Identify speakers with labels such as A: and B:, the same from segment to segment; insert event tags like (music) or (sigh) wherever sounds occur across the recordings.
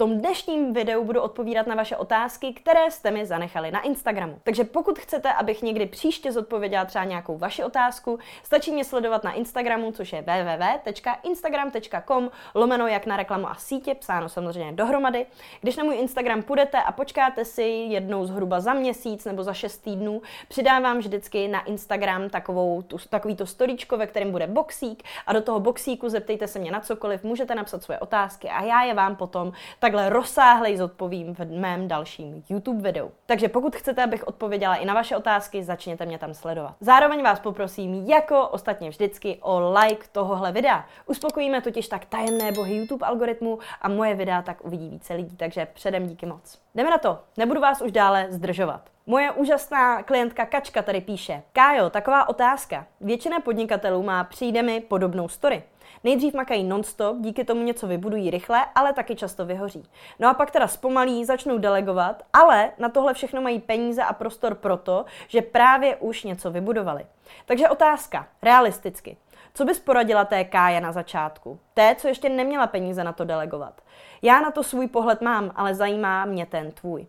A: Tom dnešním videu budu odpovídat na vaše otázky, které jste mi zanechali na Instagramu. Takže pokud chcete, abych někdy příště zodpověděla třeba nějakou vaši otázku, stačí mě sledovat na Instagramu, což je www.instagram.com lomeno jak na reklamu a sítě, psáno samozřejmě dohromady. Když na můj Instagram půjdete a počkáte si jednou zhruba za měsíc nebo za šest týdnů, přidávám vždycky na Instagram takovou, tu, takový to storíčko, ve kterém bude boxík a do toho boxíku zeptejte se mě na cokoliv, můžete napsat svoje otázky a já je vám potom takhle rozsáhlej zodpovím v mém dalším YouTube videu. Takže pokud chcete, abych odpověděla i na vaše otázky, začněte mě tam sledovat. Zároveň vás poprosím, jako ostatně vždycky, o like tohohle videa. Uspokojíme totiž tak tajemné bohy YouTube algoritmu a moje videa tak uvidí více lidí, takže předem díky moc. Jdeme na to, nebudu vás už dále zdržovat. Moje úžasná klientka Kačka tady píše. Kájo, taková otázka. Většina podnikatelů má přijde mi podobnou story. Nejdřív makají nonstop, díky tomu něco vybudují rychle, ale taky často vyhoří. No a pak teda zpomalí, začnou delegovat, ale na tohle všechno mají peníze a prostor proto, že právě už něco vybudovali. Takže otázka, realisticky. Co bys poradila té Káje na začátku? Té, co ještě neměla peníze na to delegovat. Já na to svůj pohled mám, ale zajímá mě ten tvůj.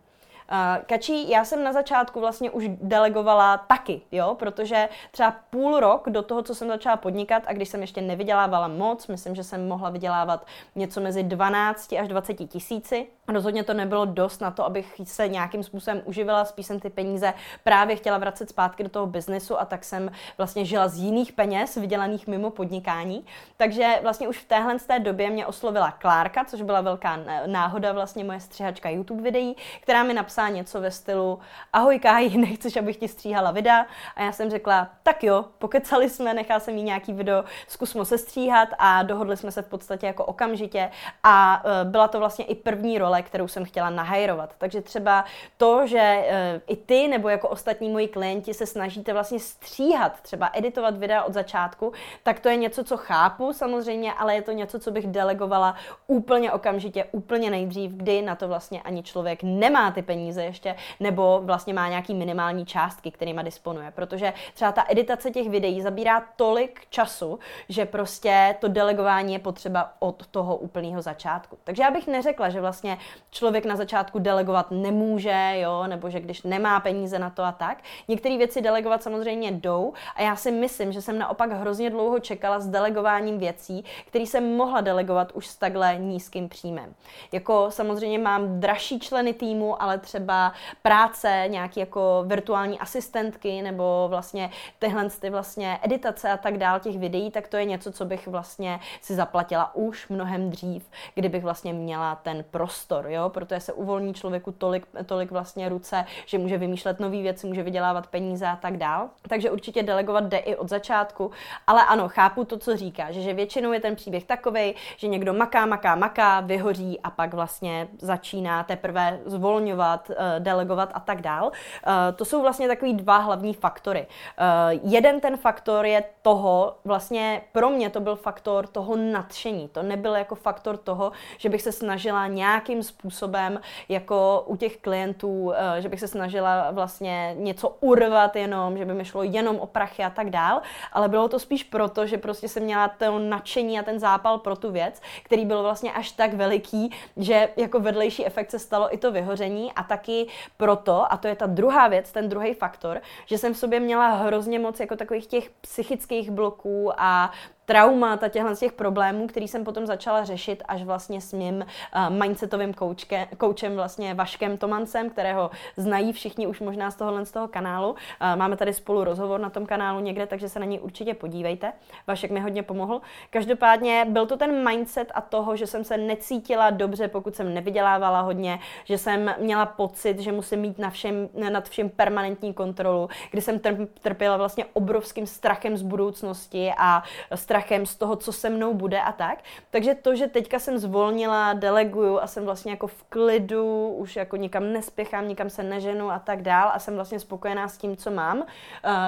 A: Uh, Kačí, já jsem na začátku vlastně už delegovala taky, jo, protože třeba půl rok do toho, co jsem začala podnikat a když jsem ještě nevydělávala moc, myslím, že jsem mohla vydělávat něco mezi 12 až 20 tisíci, rozhodně to nebylo dost na to, abych se nějakým způsobem uživila, spíš jsem ty peníze právě chtěla vracet zpátky do toho biznesu a tak jsem vlastně žila z jiných peněz, vydělaných mimo podnikání. Takže vlastně už v téhle té době mě oslovila Klárka, což byla velká náhoda, vlastně moje střihačka YouTube videí, která mi napsala napsala něco ve stylu Ahoj Káji, (laughs) nechceš, abych ti stříhala videa? A já jsem řekla, tak jo, pokecali jsme, nechala jsem jí nějaký video, zkusmo se stříhat a dohodli jsme se v podstatě jako okamžitě a uh, byla to vlastně i první role, kterou jsem chtěla nahajrovat. Takže třeba to, že uh, i ty nebo jako ostatní moji klienti se snažíte vlastně stříhat, třeba editovat videa od začátku, tak to je něco, co chápu samozřejmě, ale je to něco, co bych delegovala úplně okamžitě, úplně nejdřív, kdy na to vlastně ani člověk nemá ty peníze peníze ještě, nebo vlastně má nějaký minimální částky, kterýma disponuje. Protože třeba ta editace těch videí zabírá tolik času, že prostě to delegování je potřeba od toho úplného začátku. Takže já bych neřekla, že vlastně člověk na začátku delegovat nemůže, jo, nebo že když nemá peníze na to a tak. Některé věci delegovat samozřejmě jdou a já si myslím, že jsem naopak hrozně dlouho čekala s delegováním věcí, které jsem mohla delegovat už s takhle nízkým příjmem. Jako samozřejmě mám dražší členy týmu, ale třeba třeba práce, nějaký jako virtuální asistentky nebo vlastně tyhle ty vlastně editace a tak dál těch videí, tak to je něco, co bych vlastně si zaplatila už mnohem dřív, kdybych vlastně měla ten prostor, jo, protože se uvolní člověku tolik, tolik vlastně ruce, že může vymýšlet nové věci, může vydělávat peníze a tak dál. Takže určitě delegovat jde i od začátku, ale ano, chápu to, co říká, že, že většinou je ten příběh takový, že někdo maká, maká, maká, vyhoří a pak vlastně začíná teprve zvolňovat delegovat a tak dál. Eh, to jsou vlastně takový dva hlavní faktory. Eh, jeden ten faktor je toho, vlastně pro mě to byl faktor toho nadšení. To nebyl jako faktor toho, že bych se snažila nějakým způsobem jako u těch klientů, že bych se snažila vlastně něco urvat jenom, že by mi šlo jenom o prachy a tak dál, ale bylo to spíš proto, že prostě jsem měla to nadšení a ten zápal pro tu věc, který byl vlastně až tak veliký, že jako vedlejší efekt se stalo i to vyhoření a taky proto, a to je ta druhá věc, ten druhý faktor, že jsem v sobě měla hrozně moc jako takových těch psychických bloků a traumat a těchhle z těch problémů, který jsem potom začala řešit až vlastně s mým uh, mindsetovým koučke, koučem vlastně Vaškem Tomancem, kterého znají všichni už možná z tohohle z toho kanálu. Uh, máme tady spolu rozhovor na tom kanálu někde, takže se na něj určitě podívejte. Vašek mi hodně pomohl. Každopádně byl to ten mindset a toho, že jsem se necítila dobře, pokud jsem nevydělávala hodně, že jsem měla pocit, že musím mít na všem, nad všem permanentní kontrolu, kdy jsem trpěla vlastně obrovským strachem z budoucnosti a strach strachem z toho, co se mnou bude a tak. Takže to, že teďka jsem zvolnila, deleguju a jsem vlastně jako v klidu, už jako nikam nespěchám, nikam se neženu a tak dál a jsem vlastně spokojená s tím, co mám, uh,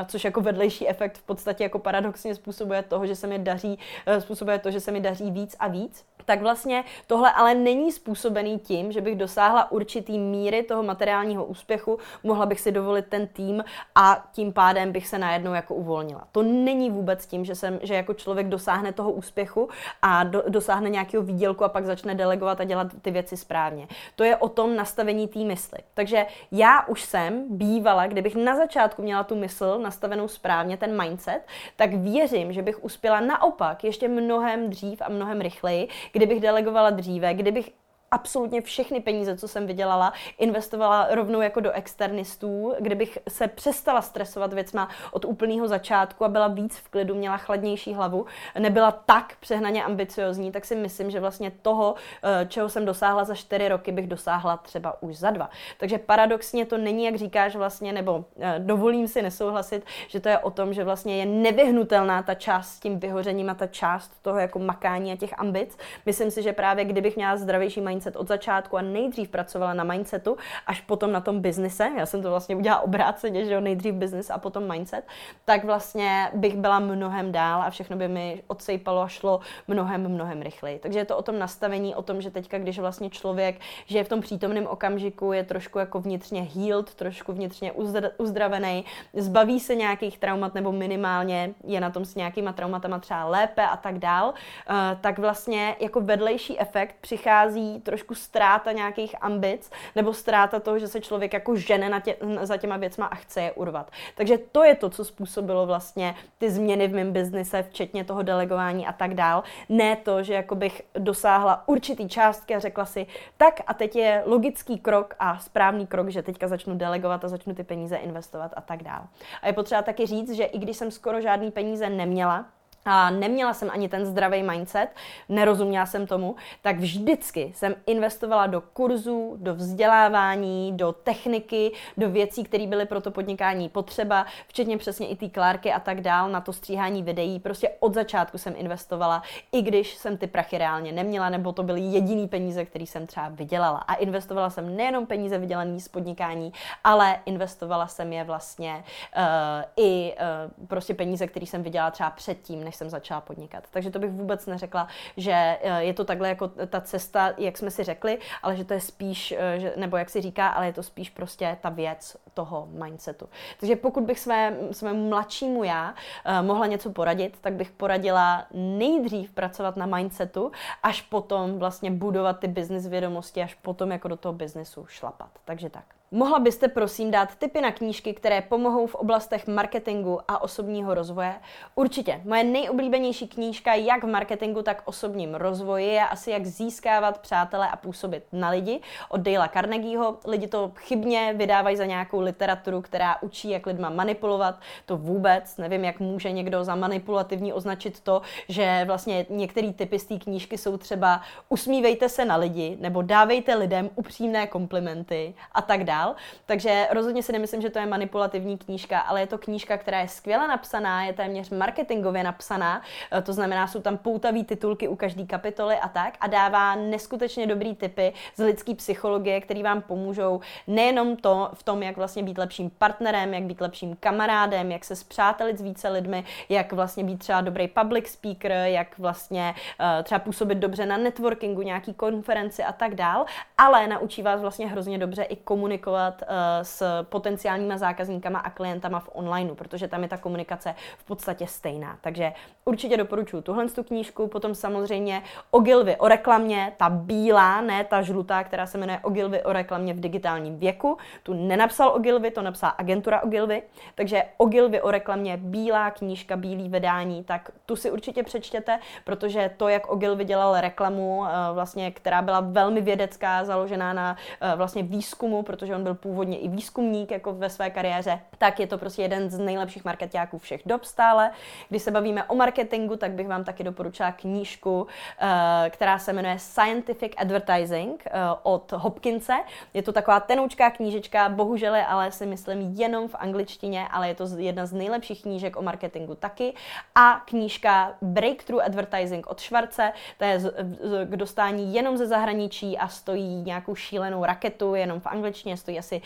A: což jako vedlejší efekt v podstatě jako paradoxně způsobuje toho, že se mi daří, uh, způsobuje to, že se mi daří víc a víc tak vlastně tohle ale není způsobený tím, že bych dosáhla určitý míry toho materiálního úspěchu, mohla bych si dovolit ten tým a tím pádem bych se najednou jako uvolnila. To není vůbec tím, že, jsem, že jako člověk dosáhne toho úspěchu a do, dosáhne nějakého výdělku a pak začne delegovat a dělat ty věci správně. To je o tom nastavení té mysli. Takže já už jsem bývala, kdybych na začátku měla tu mysl nastavenou správně, ten mindset, tak věřím, že bych uspěla naopak ještě mnohem dřív a mnohem rychleji, kdybych delegovala dříve, kdybych absolutně všechny peníze, co jsem vydělala, investovala rovnou jako do externistů, kdybych se přestala stresovat věcma od úplného začátku a byla víc v klidu, měla chladnější hlavu, nebyla tak přehnaně ambiciozní, tak si myslím, že vlastně toho, eh, čeho jsem dosáhla za čtyři roky, bych dosáhla třeba už za dva. Takže paradoxně to není, jak říkáš vlastně, nebo eh, dovolím si nesouhlasit, že to je o tom, že vlastně je nevyhnutelná ta část s tím vyhořením a ta část toho jako makání a těch ambic. Myslím si, že právě kdybych měla zdravější mindset, mindset od začátku a nejdřív pracovala na mindsetu, až potom na tom biznise, já jsem to vlastně udělala obráceně, že jo, nejdřív biznis a potom mindset, tak vlastně bych byla mnohem dál a všechno by mi odsejpalo a šlo mnohem, mnohem rychleji. Takže je to o tom nastavení, o tom, že teďka, když vlastně člověk, že je v tom přítomném okamžiku, je trošku jako vnitřně healed, trošku vnitřně uzdravený, zbaví se nějakých traumat nebo minimálně je na tom s nějakýma traumatama třeba lépe a tak dál, eh, tak vlastně jako vedlejší efekt přichází trošku ztráta nějakých ambic nebo ztráta toho, že se člověk jako žene na tě, za těma věcma a chce je urvat. Takže to je to, co způsobilo vlastně ty změny v mém biznise, včetně toho delegování a tak dál. Ne to, že jako bych dosáhla určitý částky a řekla si, tak a teď je logický krok a správný krok, že teďka začnu delegovat a začnu ty peníze investovat a tak dál. A je potřeba taky říct, že i když jsem skoro žádný peníze neměla, a neměla jsem ani ten zdravý mindset, nerozuměla jsem tomu, tak vždycky jsem investovala do kurzů, do vzdělávání, do techniky, do věcí, které byly pro to podnikání potřeba, včetně přesně i té klárky a tak dál, na to stříhání videí. Prostě od začátku jsem investovala, i když jsem ty prachy reálně neměla, nebo to byly jediný peníze, které jsem třeba vydělala. A investovala jsem nejenom peníze vydělané z podnikání, ale investovala jsem je vlastně uh, i uh, prostě peníze, které jsem vydělala třeba předtím, než jsem začala podnikat. Takže to bych vůbec neřekla, že eh, je to takhle jako ta cesta, jak jsme si řekli, ale že to je spíš, eh, nebo jak si říká, ale je to spíš prostě ta věc toho mindsetu. Takže pokud bych své, svému mladšímu já uh, mohla něco poradit, tak bych poradila nejdřív pracovat na mindsetu, až potom vlastně budovat ty business vědomosti, až potom jako do toho biznesu šlapat. Takže tak. Mohla byste prosím dát tipy na knížky, které pomohou v oblastech marketingu a osobního rozvoje? Určitě. Moje nejoblíbenější knížka jak v marketingu, tak osobním rozvoji je asi jak získávat přátele a působit na lidi od Dale Carnegieho. Lidi to chybně vydávají za nějakou literaturu, která učí, jak lidma manipulovat. To vůbec nevím, jak může někdo za manipulativní označit to, že vlastně některé typy z té knížky jsou třeba usmívejte se na lidi nebo dávejte lidem upřímné komplimenty a tak dále dál. Takže rozhodně si nemyslím, že to je manipulativní knížka, ale je to knížka, která je skvěle napsaná, je téměř marketingově napsaná, e, to znamená, jsou tam poutavý titulky u každé kapitoly a tak a dává neskutečně dobrý typy z lidské psychologie, které vám pomůžou nejenom to v tom, jak vlastně být lepším partnerem, jak být lepším kamarádem, jak se zpřátelit s více lidmi, jak vlastně být třeba dobrý public speaker, jak vlastně uh, třeba působit dobře na networkingu, nějaký konferenci a tak dál, ale naučí vás vlastně hrozně dobře i komunikovat komunikovat uh, s potenciálníma zákazníkama a klientama v onlineu, protože tam je ta komunikace v podstatě stejná. Takže určitě doporučuji tuhle tu knížku, potom samozřejmě Ogilvy o reklamě, ta bílá, ne ta žlutá, která se jmenuje Ogilvy o reklamě v digitálním věku. Tu nenapsal Ogilvy, to napsala agentura Ogilvy, takže Ogilvy o reklamě, bílá knížka, bílý vydání, tak tu si určitě přečtěte, protože to, jak Ogilvy dělal reklamu, uh, vlastně, která byla velmi vědecká, založená na uh, vlastně výzkumu, protože on on byl původně i výzkumník jako ve své kariéře, tak je to prostě jeden z nejlepších marketáků všech dob stále. Když se bavíme o marketingu, tak bych vám taky doporučila knížku, eh, která se jmenuje Scientific Advertising eh, od Hopkinse. Je to taková tenoučká knížečka, bohužel je ale si myslím jenom v angličtině, ale je to jedna z nejlepších knížek o marketingu taky. A knížka Breakthrough Advertising od Švarce, to je k dostání jenom ze zahraničí a stojí nějakou šílenou raketu, jenom v angličtině stojí asi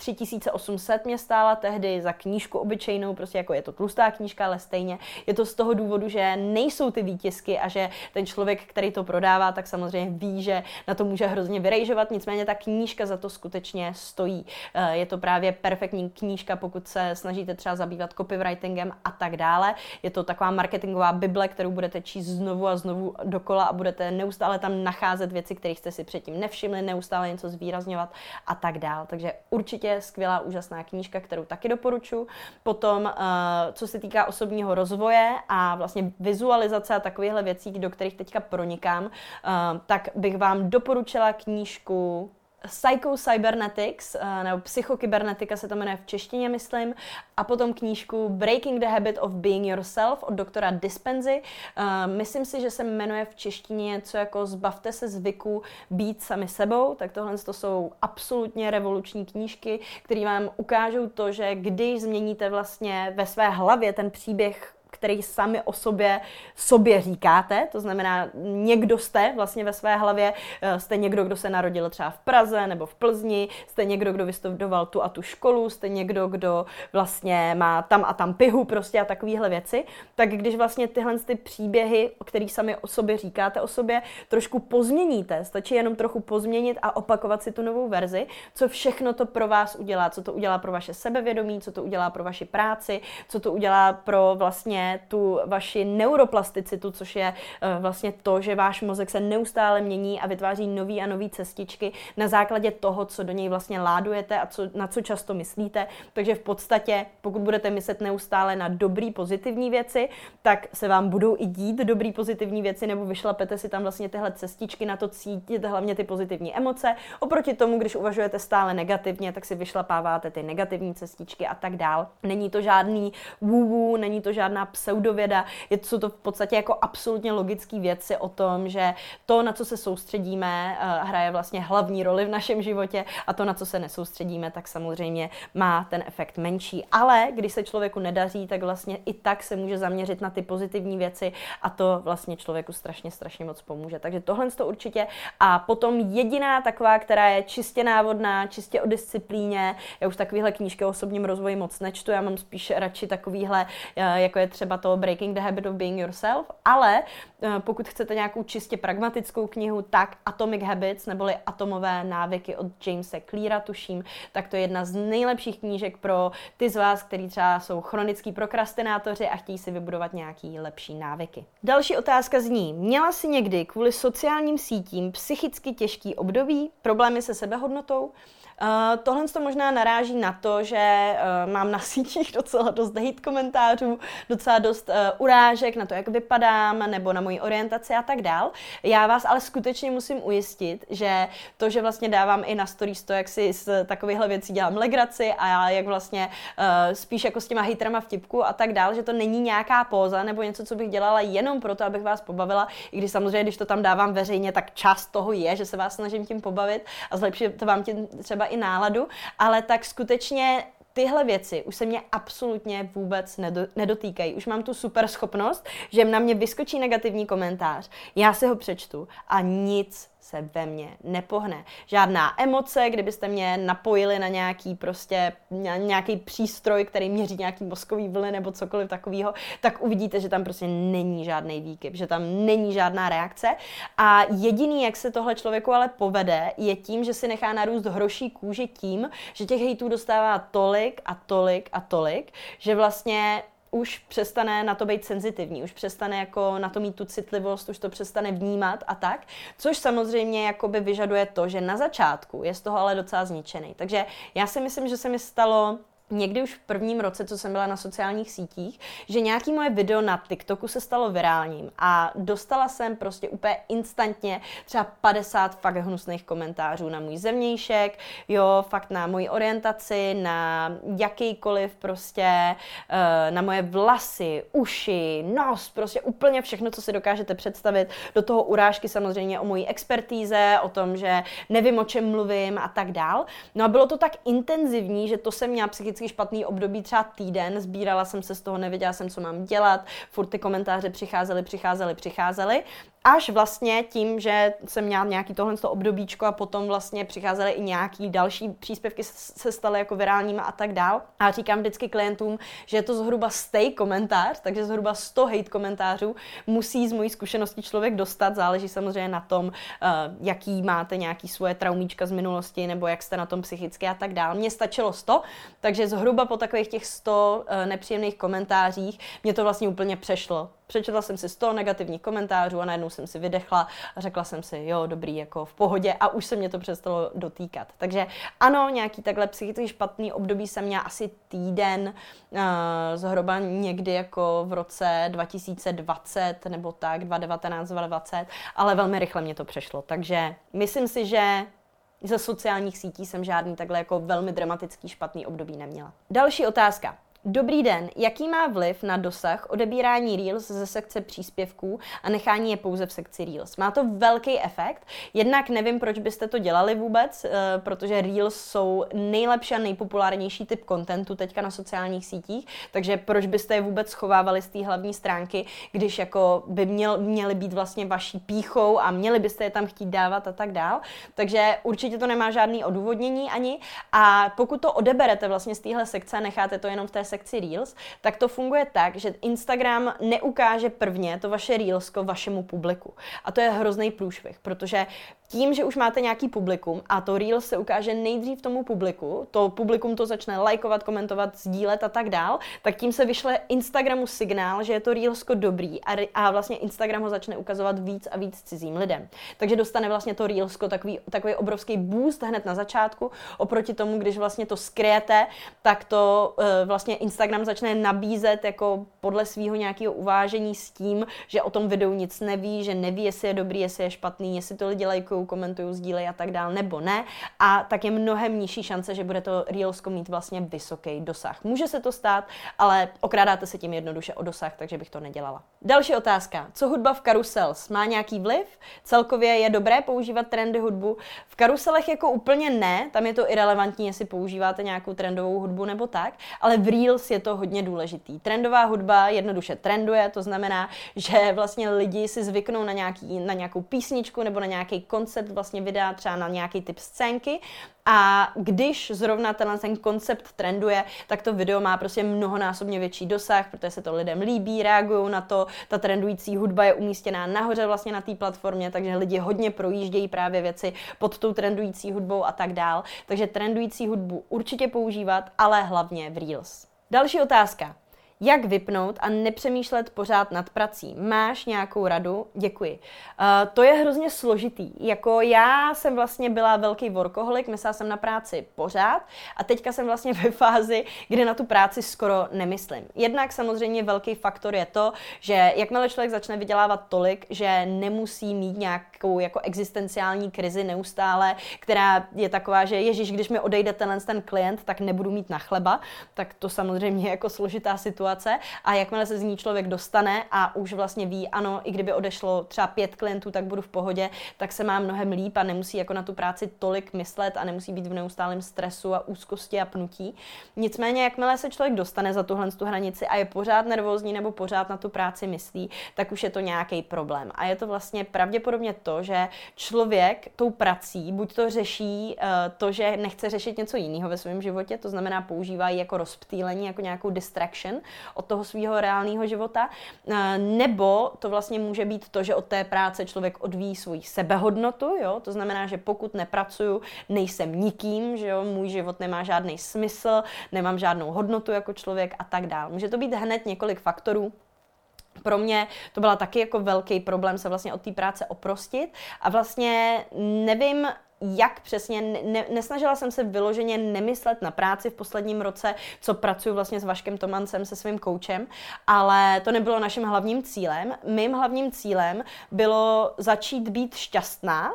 A: 3800 mě stála tehdy za knížku obyčejnou, prostě jako je to tlustá knížka, ale stejně je to z toho důvodu, že nejsou ty výtisky a že ten člověk, který to prodává, tak samozřejmě ví, že na to může hrozně vyrejžovat, nicméně ta knížka za to skutečně stojí. Eh, je to právě perfektní knížka, pokud se snažíte třeba zabývat copywritingem a tak dále. Je to taková marketingová bible, kterou budete číst znovu a znovu dokola a budete neustále tam nacházet věci, které jste si předtím nevšimli, neustále něco zvýrazňovat a tak dále. Takže určitě určitě skvělá, úžasná knížka, kterou taky doporučuji. Potom, uh, co se týká osobního rozvoje a vlastně vizualizace a takovýchhle věcí, do kterých teďka pronikám, uh, tak bych vám doporučila knížku Psycho-Cybernetics, eh, nebo Psychokybernetika se to jmenuje v češtině, myslím, a potom knížku Breaking the Habit of Being Yourself od doktora Dispenzy. Eh, myslím si, že se jmenuje v češtině něco jako Zbavte se zvyku být sami sebou, tak tohle to jsou absolutně revoluční knížky, které vám ukážou to, že když změníte vlastně ve své hlavě ten příběh který sami o sobě sobě říkáte, to znamená, někdo jste vlastně ve své hlavě, eh, jste někdo, kdo se narodil třeba v Praze nebo v Plzni, jste někdo, kdo vystudoval tu a tu školu, jste někdo, kdo vlastně má tam a tam pihu prostě a takovéhle věci, tak když vlastně tyhle ty příběhy, o kterých sami o sobě říkáte o sobě, trošku pozměníte, stačí jenom trochu pozměnit a opakovat si tu novou verzi, co všechno to pro vás udělá, co to udělá pro vaše sebevědomí, co to udělá pro vaši práci, co to udělá pro vlastně tu vaši neuroplasticitu, což je uh, vlastně to, že váš mozek se neustále mění a vytváří nový a nový cestičky na základě toho, co do něj vlastně ládujete a co, na co často myslíte. Takže v podstatě, pokud budete myslet neustále na dobrý, pozitivní věci, tak se vám budou i dít dobrý, pozitivní věci, nebo vyšlapete si tam vlastně tyhle cestičky na to cítit, hlavně ty pozitivní emoce. Oproti tomu, když uvažujete stále negativně, tak si vyšlapáváte ty negativní cestičky a tak dál. Není to žádný woo není to žádná pseudověda, je, jsou to v podstatě jako absolutně logické věci o tom, že to, na co se soustředíme, eh, hraje vlastně hlavní roli v našem životě a to, na co se nesoustředíme, tak samozřejmě má ten efekt menší. Ale když se člověku nedaří, tak vlastně i tak se může zaměřit na ty pozitivní věci a to vlastně člověku strašně, strašně moc pomůže. Takže tohle to určitě. A potom jediná taková, která je čistě návodná, čistě o disciplíně, já už takovýhle knížky o osobním rozvoji moc nečtu, já mám spíš radši takovýhle, eh, jako je třeba třeba to Breaking the Habit of Being Yourself, ale pokud chcete nějakou čistě pragmatickou knihu, tak Atomic Habits neboli Atomové návyky od Jamesa Cleara, tuším, tak to je jedna z nejlepších knížek pro ty z vás, kteří třeba jsou chronický prokrastinátoři a chtějí si vybudovat nějaký lepší návyky. Další otázka zní, měla si někdy kvůli sociálním sítím psychicky těžký období, problémy se sebehodnotou? Uh, tohle to možná naráží na to, že uh, mám na sítích docela dost hate komentářů, docela dost uh, urážek na to, jak vypadám, nebo na moji orientaci a tak dál. Já vás ale skutečně musím ujistit, že to, že vlastně dávám i na stories to, jak si z takovýchhle věcí dělám legraci a já jak vlastně uh, spíš jako s těma haterama vtipku a tak dál, že to není nějaká póza nebo něco, co bych dělala jenom proto, abych vás pobavila, i když samozřejmě, když to tam dávám veřejně, tak část toho je, že se vás snažím tím pobavit a zlepšit vám tím třeba i náladu, ale tak skutečně tyhle věci už se mě absolutně vůbec nedo, nedotýkají. Už mám tu super schopnost, že na mě vyskočí negativní komentář, já si ho přečtu a nic se ve mně nepohne. Žádná emoce, kdybyste mě napojili na nějaký prostě nějaký přístroj, který měří nějaký mozkový vlny nebo cokoliv takového, tak uvidíte, že tam prostě není žádný výkyv, že tam není žádná reakce. A jediný, jak se tohle člověku ale povede, je tím, že si nechá narůst hroší kůži tím, že těch hejtů dostává tolik a tolik a tolik, že vlastně už přestane na to být senzitivní, už přestane jako na to mít tu citlivost, už to přestane vnímat a tak, což samozřejmě jakoby vyžaduje to, že na začátku je z toho ale docela zničený. Takže já si myslím, že se mi stalo někdy už v prvním roce, co jsem byla na sociálních sítích, že nějaký moje video na TikToku se stalo virálním a dostala jsem prostě úplně instantně třeba 50 fakt hnusných komentářů na můj zevnějšek, jo, fakt na moji orientaci, na jakýkoliv prostě, eh, na moje vlasy, uši, nos, prostě úplně všechno, co si dokážete představit. Do toho urážky samozřejmě o mojí expertíze, o tom, že nevím, o čem mluvím a tak dál. No a bylo to tak intenzivní, že to jsem měla psychicky vždycky špatný období, třeba týden, sbírala jsem se z toho, nevěděla jsem, co mám dělat, furt ty komentáře přicházely, přicházely, přicházely. Až vlastně tím, že jsem měla nějaký tohle obdobíčko a potom vlastně přicházely i nějaký další příspěvky se staly jako virálníma a tak dál. A říkám vždycky klientům, že je to zhruba stej komentář, takže zhruba 100 hate komentářů musí z mojí zkušenosti člověk dostat. Záleží samozřejmě na tom, eh, jaký máte nějaký svoje traumíčka z minulosti nebo jak jste na tom psychicky a tak dál. Mně stačilo 100, takže zhruba po takových těch 100 eh, nepříjemných komentářích mě to vlastně úplně přešlo Přečetla jsem si 100 negativních komentářů a najednou jsem si vydechla a řekla jsem si, jo, dobrý, jako v pohodě a už se mě to přestalo dotýkat. Takže ano, nějaký takhle psychicky špatný období jsem měla asi týden, uh, zhruba někdy jako v roce 2020 nebo tak, 2019, 2020, ale velmi rychle mě to přešlo. Takže myslím si, že ze sociálních sítí jsem žádný takhle jako velmi dramatický špatný období neměla. Další otázka. Dobrý den, jaký má vliv na dosah odebírání Reels ze sekce příspěvků a nechání je pouze v sekci Reels? Má to velký efekt, jednak nevím, proč byste to dělali vůbec, eh, protože Reels jsou nejlepší a nejpopulárnější typ kontentu teďka na sociálních sítích, takže proč byste je vůbec schovávali z té hlavní stránky, když jako by měl, měly být vlastně vaší píchou a měli byste je tam chtít dávat a tak dál. Takže určitě to nemá žádný odůvodnění ani a pokud to odeberete vlastně z téhle sekce, necháte to jenom v té sekci Reels, tak to funguje tak, že Instagram neukáže prvně to vaše Reelsko vašemu publiku. A to je hrozný průšvih, protože tím, že už máte nějaký publikum a to Reels se ukáže nejdřív tomu publiku, to publikum to začne lajkovat, komentovat, sdílet a tak dál, tak tím se vyšle Instagramu signál, že je to Reelsko dobrý a, a vlastně Instagram ho začne ukazovat víc a víc cizím lidem. Takže dostane vlastně to Reelsko takový, takový obrovský boost hned na začátku, oproti tomu, když vlastně to skryjete, tak to uh, vlastně Instagram začne nabízet jako podle svého nějakého uvážení s tím, že o tom videu nic neví, že neví, jestli je dobrý, jestli je špatný, jestli to lidi lajkují, komentují, sdílejí a tak dál, nebo ne. A tak je mnohem nižší šance, že bude to Reelsko mít vlastně vysoký dosah. Může se to stát, ale okrádáte se tím jednoduše o dosah, takže bych to nedělala. Další otázka. Co hudba v karusels? Má nějaký vliv? Celkově je dobré používat trendy hudbu? V karuselech jako úplně ne, tam je to irrelevantní, jestli používáte nějakou trendovou hudbu nebo tak, ale v Reels je to hodně důležitý. Trendová hudba jednoduše trenduje, to znamená, že vlastně lidi si zvyknou na, nějaký, na nějakou písničku nebo na nějaký koncept vlastně videa, třeba na nějaký typ scénky a když zrovna tenhle ten koncept trenduje, tak to video má prostě mnohonásobně větší dosah, protože se to lidem líbí, reagují na to, ta trendující hudba je umístěná nahoře vlastně na té platformě, takže lidi hodně projíždějí právě věci pod tou trendující hudbou a tak dál. Takže trendující hudbu určitě používat, ale hlavně v Reels. Další otázka. Jak vypnout a nepřemýšlet pořád nad prací? Máš nějakou radu? Děkuji. Uh, to je hrozně složitý. Jako já jsem vlastně byla velký workoholik, myslela jsem na práci pořád a teďka jsem vlastně (laughs) ve fázi, kdy na tu práci skoro nemyslím. Jednak samozřejmě velký faktor je to, že jakmile člověk začne vydělávat tolik, že nemusí mít nějakou jako existenciální krizi neustále, která je taková, že ježíš, když mi odejde tenhle ten klient, tak nebudu mít na chleba, tak to samozřejmě je jako složitá situace situace a jakmile se z ní člověk dostane a už vlastně ví, ano, i kdyby odešlo třeba pět klientů, tak budu v pohodě, tak se má mnohem líp a nemusí jako na tu práci tolik myslet a nemusí být v neustálém stresu a úzkosti a pnutí. Nicméně, jakmile se člověk dostane za tuhle tu hranici a je pořád nervózní nebo pořád na tu práci myslí, tak už je to nějaký problém. A je to vlastně pravděpodobně to, že člověk tou prací buď to řeší uh, to, že nechce řešit něco jiného ve svém životě, to znamená používá ji jako rozptýlení, jako nějakou distraction, od toho svého reálného života, eh, nebo to vlastně může být to, že od té práce člověk odvíjí svoji sebehodnotu, jo? to znamená, že pokud nepracuju, nejsem nikým, že jo? můj život nemá žádný smysl, nemám žádnou hodnotu jako člověk a tak dále. Může to být hned několik faktorů, pro mě to byla taky jako velký problém se vlastně od té práce oprostit a vlastně nevím, jak přesně, ne, nesnažila jsem se vyloženě nemyslet na práci v posledním roce, co pracuji vlastně s Vaškem Tomancem, se svým koučem, ale to nebylo naším hlavním cílem. Mým hlavním cílem bylo začít být šťastná,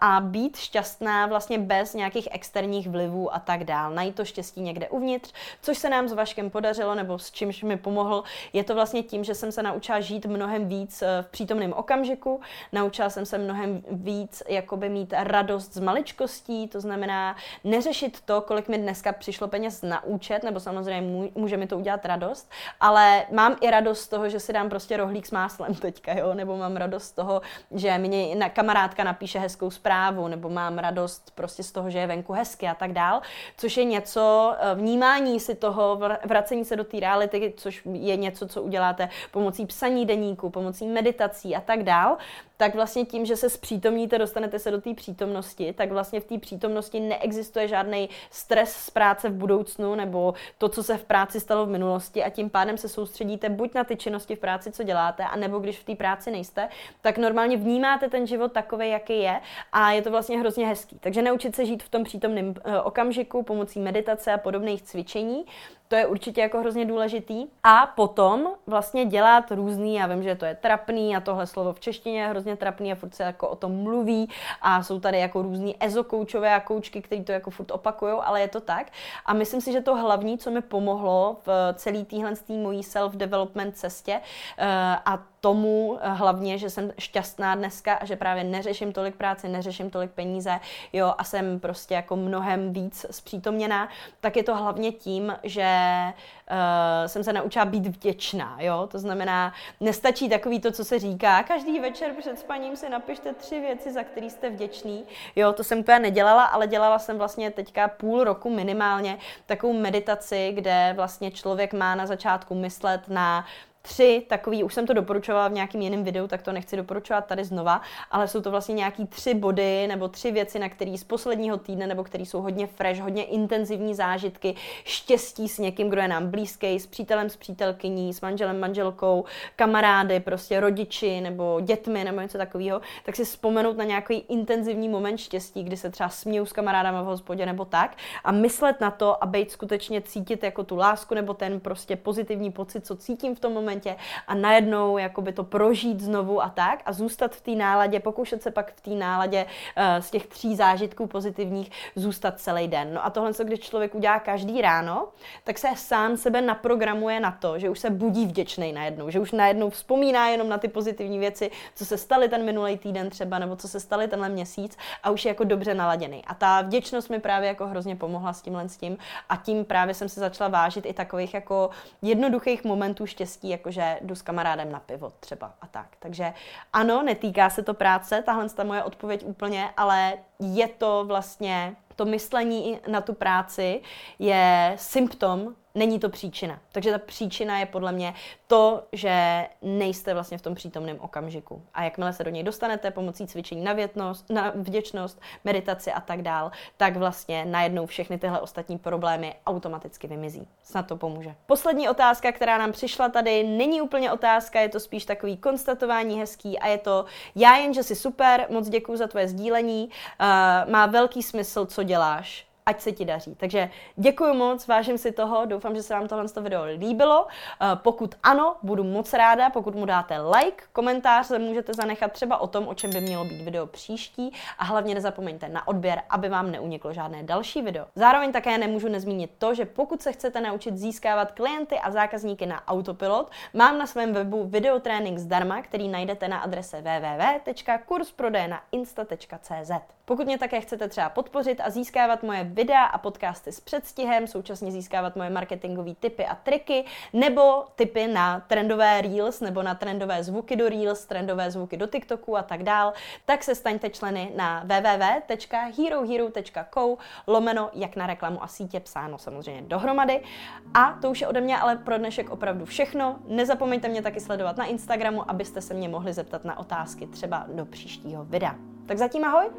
A: a být šťastná vlastně bez nějakých externích vlivů a tak dál. Najít to štěstí někde uvnitř, což se nám s Vaškem podařilo, nebo s čímž mi pomohl, je to vlastně tím, že jsem se naučila žít mnohem víc eh, v přítomném okamžiku, naučila jsem se mnohem víc jakoby mít radost z maličkostí, to znamená neřešit to, kolik mi dneska přišlo peněz na účet, nebo samozřejmě může mi to udělat radost, ale mám i radost z toho, že si dám prostě rohlík s máslem teďka, jo, nebo mám radost z toho, že mě na kamarádka napíše hezkou zprávu, nebo mám radost prostě z toho, že je venku hezky a tak dál, což je něco, eh, vnímání si toho, vracení se do té reality, což je něco, co uděláte pomocí psaní deníku, pomocí meditací a tak dál, tak vlastně tím, že se zpřítomníte, dostanete se do té přítomnosti, tak vlastně v té přítomnosti neexistuje žádný stres z práce v budoucnu nebo to, co se v práci stalo v minulosti a tím pádem se soustředíte buď na ty činnosti v práci, co děláte, a nebo když v té práci nejste, tak normálně vnímáte ten život takový, jaký je a je to vlastně hrozně hezký. Takže naučit se žít v tom přítomném eh, okamžiku pomocí meditace a podobných cvičení, to je určitě jako hrozně důležitý. A potom vlastně dělat různý, já vím, že to je trapný a tohle slovo v češtině je hrozně trapný a furt se jako o tom mluví a jsou tady jako různý ezokoučové a koučky, který to jako furt opakují, ale je to tak. A myslím si, že to hlavní, co mi pomohlo v celé téhle mojí self-development cestě uh, a tomu eh, hlavně, že jsem šťastná dneska a že právě neřeším tolik práce, neřeším tolik peníze, jo, a jsem prostě jako mnohem víc zpřítomněná, tak je to hlavně tím, že uh, jsem se naučila být vděčná, jo, to znamená, nestačí takový to, co se říká, každý večer před spaním si napište tři věci, za které jste vděční, jo, to jsem úplně nedělala, ale dělala jsem vlastně teďka půl roku minimálně takovou meditaci, kde vlastně člověk má na začátku myslet na tři takový, už jsem to doporučovala v nějakém jiném videu, tak to nechci doporučovat tady znova, ale jsou to vlastně nějaký tři body nebo tři věci, na které z posledního týdne nebo které jsou hodně fresh, hodně intenzivní zážitky, štěstí s někým, kdo je nám blízký, s přítelem, s přítelkyní, s manželem, manželkou, kamarády, prostě rodiči nebo dětmi nebo něco takového, tak si vzpomenout na nějaký intenzivní moment štěstí, kdy se třeba směju s kamarádama v hospodě nebo tak a myslet na to a být skutečně cítit jako tu lásku nebo ten prostě pozitivní pocit, co cítím v tom momentu momentě a najednou jakoby to prožít znovu a tak a zůstat v té náladě, pokoušet se pak v té náladě uh, z těch tří zážitků pozitivních zůstat celý den. No a tohle, co když člověk udělá každý ráno, tak se sám sebe naprogramuje na to, že už se budí vděčný najednou, že už najednou vzpomíná jenom na ty pozitivní věci, co se staly ten minulý týden třeba, nebo co se staly tenhle měsíc a už je jako dobře naladěný. A ta vděčnost mi právě jako hrozně pomohla s tímhle s tím a tím právě jsem se začala vážit i takových jako jednoduchých momentů štěstí, jako že jdu s kamarádem na pivo třeba a tak. Takže ano, netýká se to práce, tahle ta moje odpověď úplně, ale je to vlastně to myšlení na tu práci je symptom není to příčina. Takže ta příčina je podle mě to, že nejste vlastně v tom přítomném okamžiku. A jakmile se do něj dostanete pomocí cvičení na, větnost, na vděčnost, meditaci a tak dál, tak vlastně najednou všechny tyhle ostatní problémy automaticky vymizí. Snad to pomůže. Poslední otázka, která nám přišla tady, není úplně otázka, je to spíš takový konstatování hezký a je to já jen, že jsi super, moc děkuji za tvoje sdílení, uh, má velký smysl, co děláš ať se ti daří. Takže děkuji moc, vážím si toho, doufám, že se vám tohle video líbilo. Eh, pokud ano, budu moc ráda, pokud mu dáte like, komentář se můžete zanechat třeba o tom, o čem by mělo být video příští a hlavně nezapomeňte na odběr, aby vám neuniklo žádné další video. Zároveň také nemůžu nezmínit to, že pokud se chcete naučit získávat klienty a zákazníky na autopilot, mám na svém webu videotrénink zdarma, který najdete na adrese www.kursprodejnainsta.cz. Pokud mě také chcete třeba podpořit a získávat moje videa a podcasty s předstihem, současně získávat moje marketingové tipy a triky, nebo tipy na trendové Reels, nebo na trendové zvuky do Reels, trendové zvuky do TikToku a tak dál, tak se staňte členy na www.herohero.co lomeno jak na reklamu a sítě psáno samozřejmě dohromady. A to už je ode mě ale pro dnešek opravdu všechno. Nezapomeňte mě taky sledovat na Instagramu, abyste se mě mohli zeptat na otázky třeba do příštího videa. Tak zatím ahoj!